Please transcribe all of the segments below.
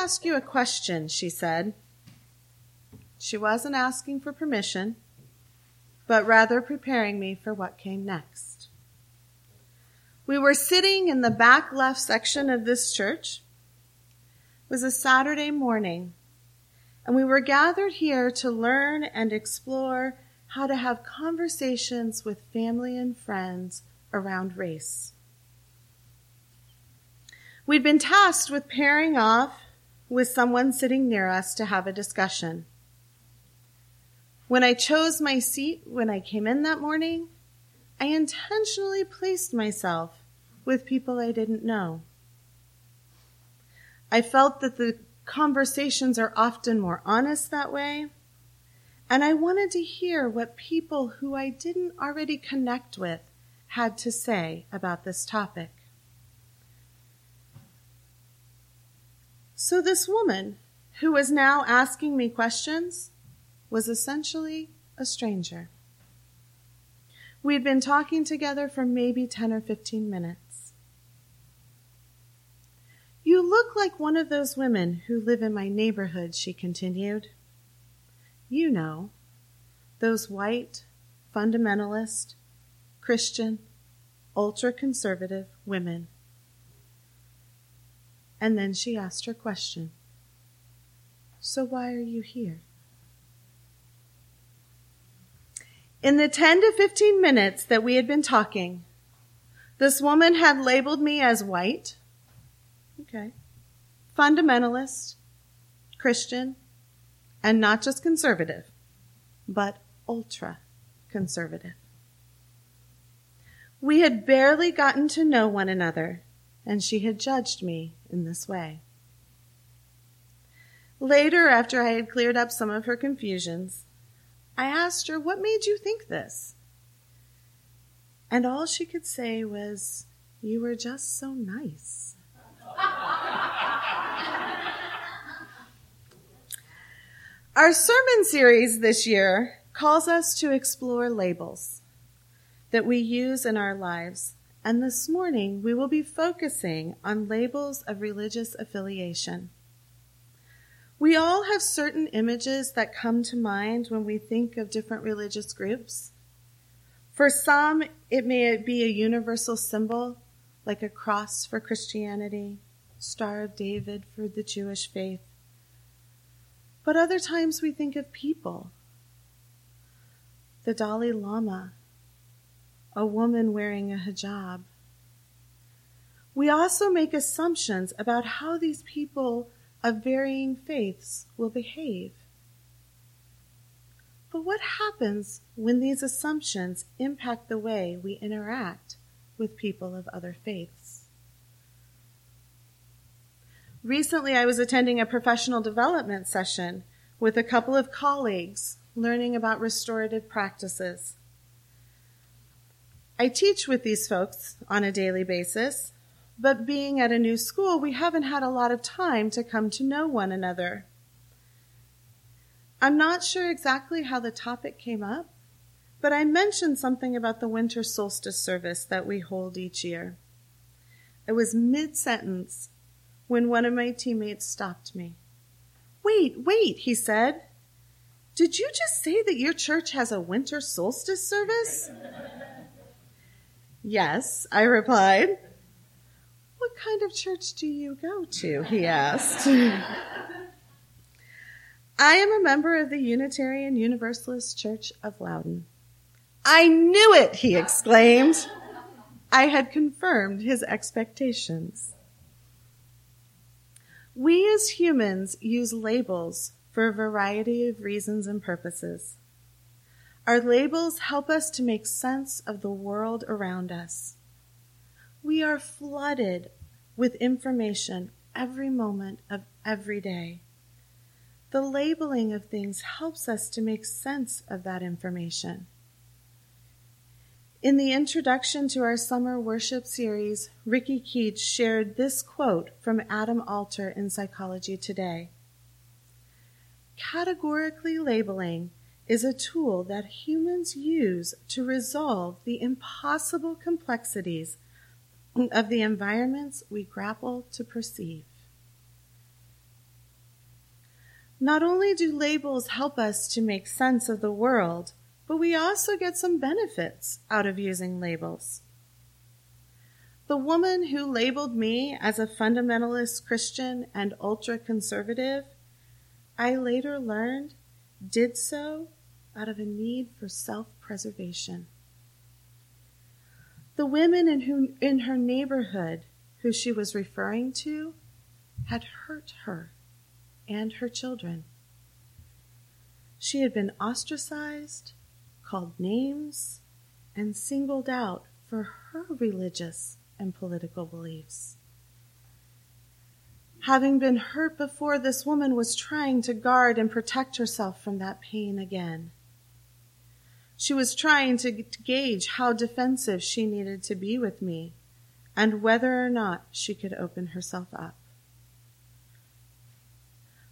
ask you a question, she said. She wasn't asking for permission, but rather preparing me for what came next. We were sitting in the back left section of this church. It was a Saturday morning, and we were gathered here to learn and explore how to have conversations with family and friends around race. We'd been tasked with pairing off with someone sitting near us to have a discussion. When I chose my seat when I came in that morning, I intentionally placed myself with people I didn't know. I felt that the conversations are often more honest that way, and I wanted to hear what people who I didn't already connect with had to say about this topic. So, this woman who was now asking me questions was essentially a stranger. We had been talking together for maybe 10 or 15 minutes. You look like one of those women who live in my neighborhood, she continued. You know, those white, fundamentalist, Christian, ultra conservative women and then she asked her question So why are you here? In the 10 to 15 minutes that we had been talking, this woman had labeled me as white, okay, fundamentalist, Christian, and not just conservative, but ultra conservative. We had barely gotten to know one another and she had judged me in this way. Later, after I had cleared up some of her confusions, I asked her, What made you think this? And all she could say was, You were just so nice. Our sermon series this year calls us to explore labels that we use in our lives and this morning we will be focusing on labels of religious affiliation. We all have certain images that come to mind when we think of different religious groups. For some, it may be a universal symbol, like a cross for Christianity, Star of David for the Jewish faith. But other times we think of people. The Dalai Lama a woman wearing a hijab. We also make assumptions about how these people of varying faiths will behave. But what happens when these assumptions impact the way we interact with people of other faiths? Recently, I was attending a professional development session with a couple of colleagues learning about restorative practices. I teach with these folks on a daily basis, but being at a new school, we haven't had a lot of time to come to know one another. I'm not sure exactly how the topic came up, but I mentioned something about the winter solstice service that we hold each year. I was mid sentence when one of my teammates stopped me. Wait, wait, he said. Did you just say that your church has a winter solstice service? Yes, I replied. What kind of church do you go to? He asked. I am a member of the Unitarian Universalist Church of Loudoun. I knew it, he exclaimed. I had confirmed his expectations. We as humans use labels for a variety of reasons and purposes. Our labels help us to make sense of the world around us. We are flooded with information every moment of every day. The labeling of things helps us to make sense of that information. In the introduction to our summer worship series, Ricky Keach shared this quote from Adam Alter in Psychology Today. Categorically labeling is a tool that humans use to resolve the impossible complexities of the environments we grapple to perceive. Not only do labels help us to make sense of the world, but we also get some benefits out of using labels. The woman who labeled me as a fundamentalist Christian and ultra conservative, I later learned did so out of a need for self preservation. The women in, who, in her neighborhood who she was referring to had hurt her and her children. She had been ostracized, called names, and singled out for her religious and political beliefs. Having been hurt before, this woman was trying to guard and protect herself from that pain again. She was trying to gauge how defensive she needed to be with me and whether or not she could open herself up.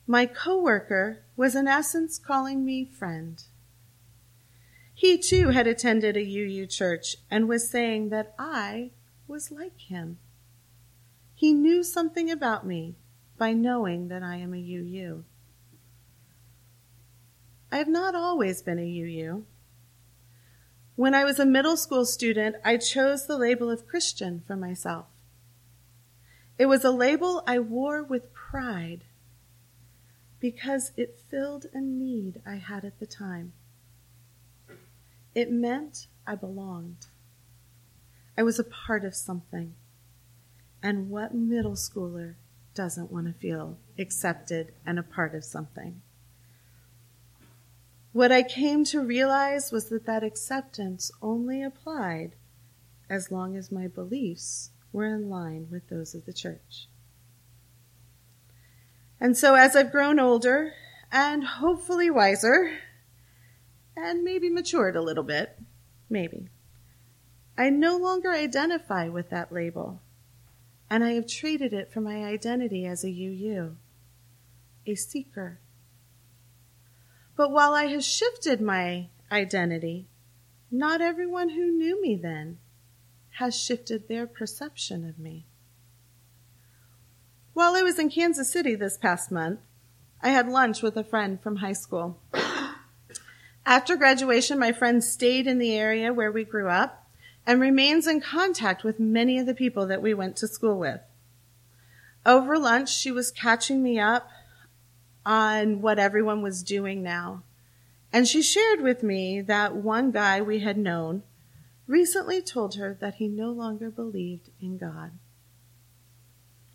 My coworker was in essence calling me friend. He too had attended a UU church and was saying that I was like him. He knew something about me by knowing that I am a UU. I have not always been a UU. When I was a middle school student, I chose the label of Christian for myself. It was a label I wore with pride because it filled a need I had at the time. It meant I belonged. I was a part of something. And what middle schooler doesn't want to feel accepted and a part of something? What I came to realize was that that acceptance only applied as long as my beliefs were in line with those of the church. And so as I've grown older and hopefully wiser and maybe matured a little bit, maybe, I no longer identify with that label and I have traded it for my identity as a UU, a seeker, but while I have shifted my identity, not everyone who knew me then has shifted their perception of me. While I was in Kansas City this past month, I had lunch with a friend from high school. After graduation, my friend stayed in the area where we grew up and remains in contact with many of the people that we went to school with. Over lunch, she was catching me up on what everyone was doing now. And she shared with me that one guy we had known recently told her that he no longer believed in God.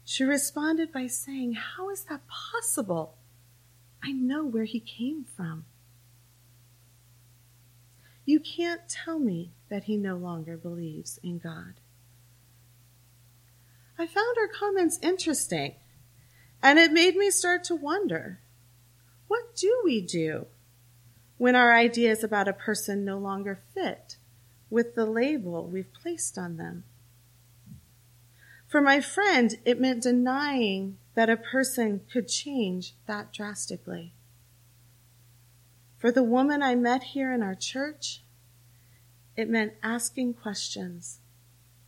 She responded by saying, How is that possible? I know where he came from. You can't tell me that he no longer believes in God. I found her comments interesting, and it made me start to wonder what do we do when our ideas about a person no longer fit with the label we've placed on them? For my friend, it meant denying that a person could change that drastically. For the woman I met here in our church, it meant asking questions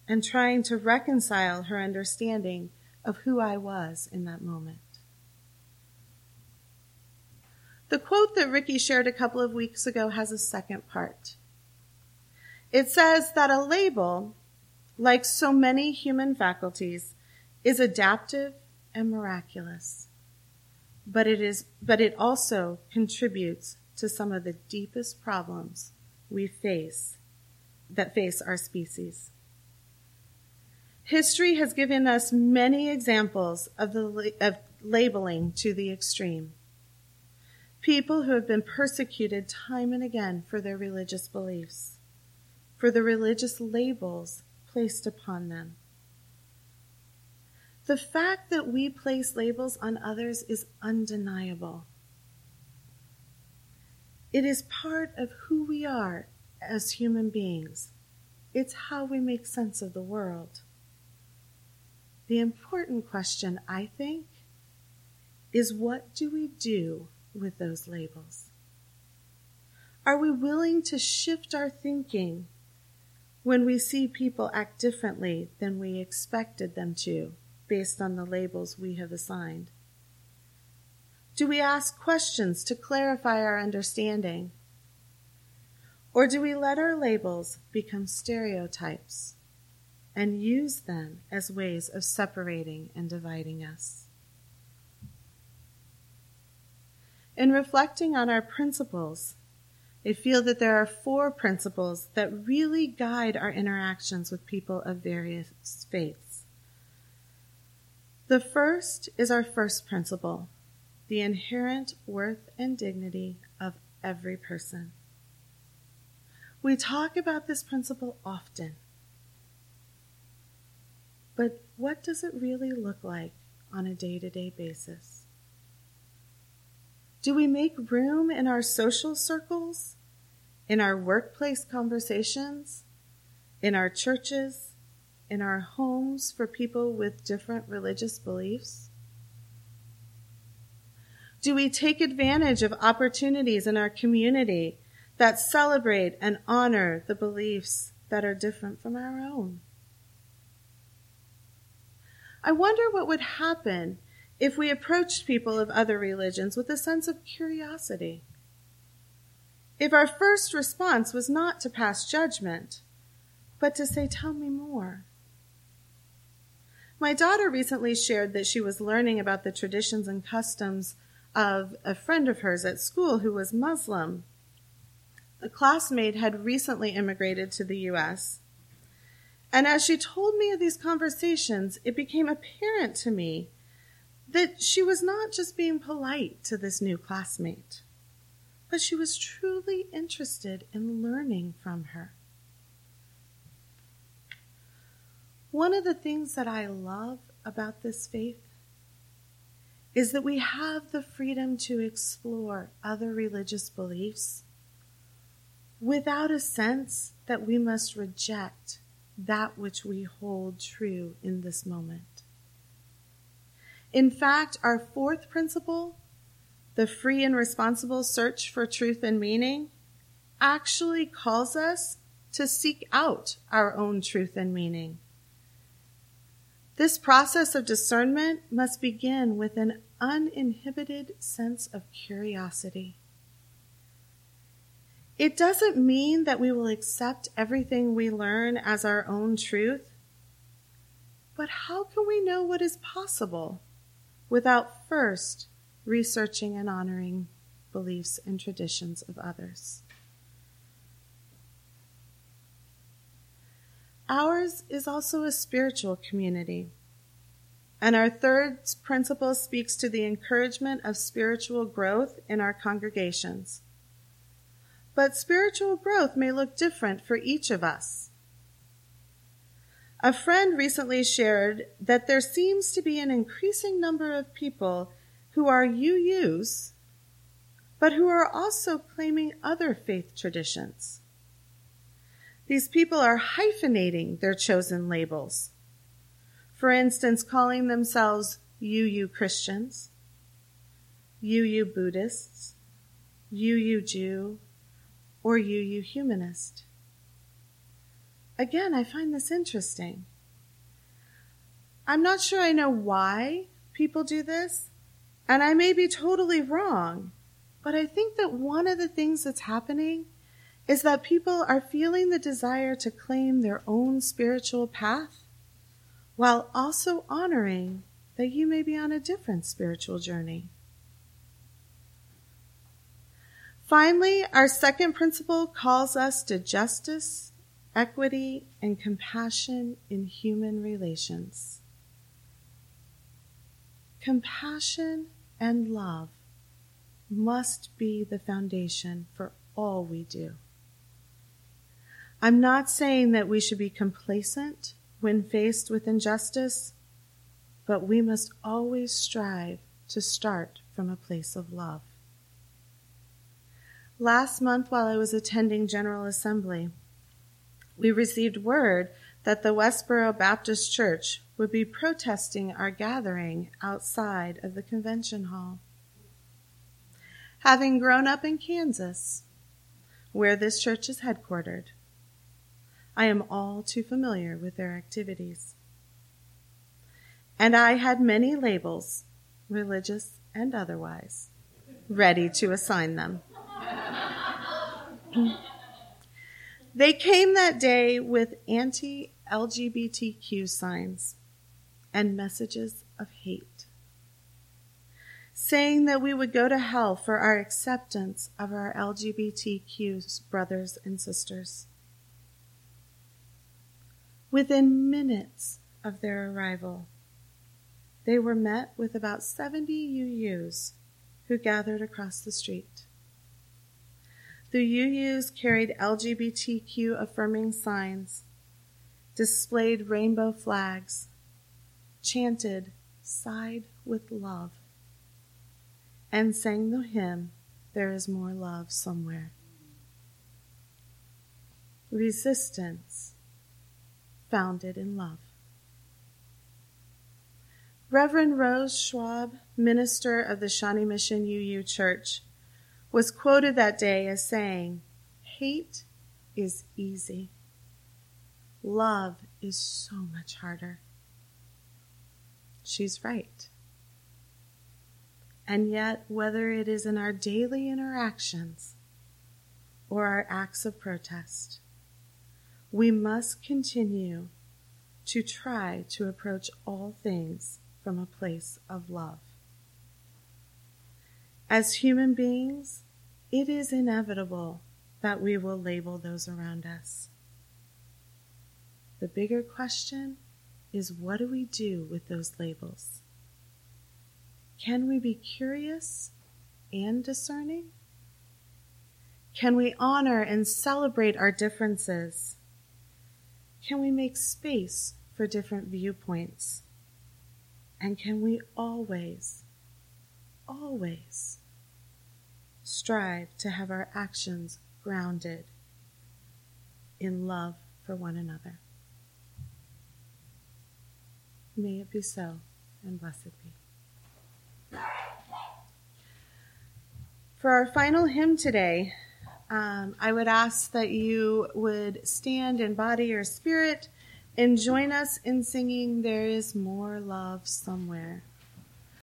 and trying to reconcile her understanding of who I was in that moment. The quote that Ricky shared a couple of weeks ago has a second part. It says that a label, like so many human faculties, is adaptive and miraculous. But it is, but it also contributes to some of the deepest problems we face that face our species. History has given us many examples of the of labeling to the extreme people who have been persecuted time and again for their religious beliefs, for the religious labels placed upon them. The fact that we place labels on others is undeniable. It is part of who we are as human beings. It's how we make sense of the world. The important question, I think, is what do we do with those labels? Are we willing to shift our thinking when we see people act differently than we expected them to based on the labels we have assigned? Do we ask questions to clarify our understanding? Or do we let our labels become stereotypes and use them as ways of separating and dividing us? In reflecting on our principles, I feel that there are four principles that really guide our interactions with people of various faiths. The first is our first principle the inherent worth and dignity of every person. We talk about this principle often. But what does it really look like on a day to day basis? Do we make room in our social circles, in our workplace conversations, in our churches, in our homes for people with different religious beliefs? Do we take advantage of opportunities in our community that celebrate and honor the beliefs that are different from our own. I wonder what would happen if we approached people of other religions with a sense of curiosity. If our first response was not to pass judgment, but to say, Tell me more. My daughter recently shared that she was learning about the traditions and customs of a friend of hers at school who was Muslim The classmate had recently immigrated to the U.S. And as she told me of these conversations, it became apparent to me that she was not just being polite to this new classmate, but she was truly interested in learning from her. One of the things that I love about this faith is that we have the freedom to explore other religious beliefs without a sense that we must reject that which we hold true in this moment. In fact, our fourth principle, the free and responsible search for truth and meaning, actually calls us to seek out our own truth and meaning. This process of discernment must begin with an uninhibited sense of curiosity. It doesn't mean that we will accept everything we learn as our own truth. But how can we know what is possible without first researching and honoring beliefs and traditions of others? Ours is also a spiritual community. And our third principle speaks to the encouragement of spiritual growth in our congregations. But spiritual growth may look different for each of us. A friend recently shared that there seems to be an increasing number of people who are UUs, but who are also claiming other faith traditions. These people are hyphenating their chosen labels. For instance, calling themselves UU Christians, UU Buddhists, UU Jew, or you, you humanist? Again, I find this interesting. I'm not sure I know why people do this, and I may be totally wrong, but I think that one of the things that's happening is that people are feeling the desire to claim their own spiritual path while also honoring that you may be on a different spiritual journey. Finally, our second principle calls us to justice, equity, and compassion in human relations. Compassion and love must be the foundation for all we do. I'm not saying that we should be complacent when faced with injustice, but we must always strive to start from a place of love. Last month, while I was attending General Assembly, we received word that the Westboro Baptist Church would be protesting our gathering outside of the convention hall. Having grown up in Kansas, where this church is headquartered, I am all too familiar with their activities. And I had many labels religious and otherwise, ready to assign them. they came that day with anti LGBTQ signs and messages of hate, saying that we would go to hell for our acceptance of our LGBTQ brothers and sisters. Within minutes of their arrival, they were met with about 70 UUs who gathered across the street. The UUs carried LGBTQ affirming signs, displayed rainbow flags, chanted Side with Love, and sang the hymn There is More Love Somewhere. Resistance founded in love. Reverend Rose Schwab, minister of the Shawnee Mission UU Church, was quoted that day as saying, Hate is easy. Love is so much harder. She's right. And yet, whether it is in our daily interactions or our acts of protest, we must continue to try to approach all things from a place of love. As human beings, it is inevitable that we will label those around us. The bigger question is what do we do with those labels? Can we be curious and discerning? Can we honor and celebrate our differences? Can we make space for different viewpoints? And can we always, always strive to have our actions grounded in love for one another? May it be so, and blessed be. For our final hymn today, um, I would ask that you would stand in body or spirit and join us in singing There is More Love Somewhere.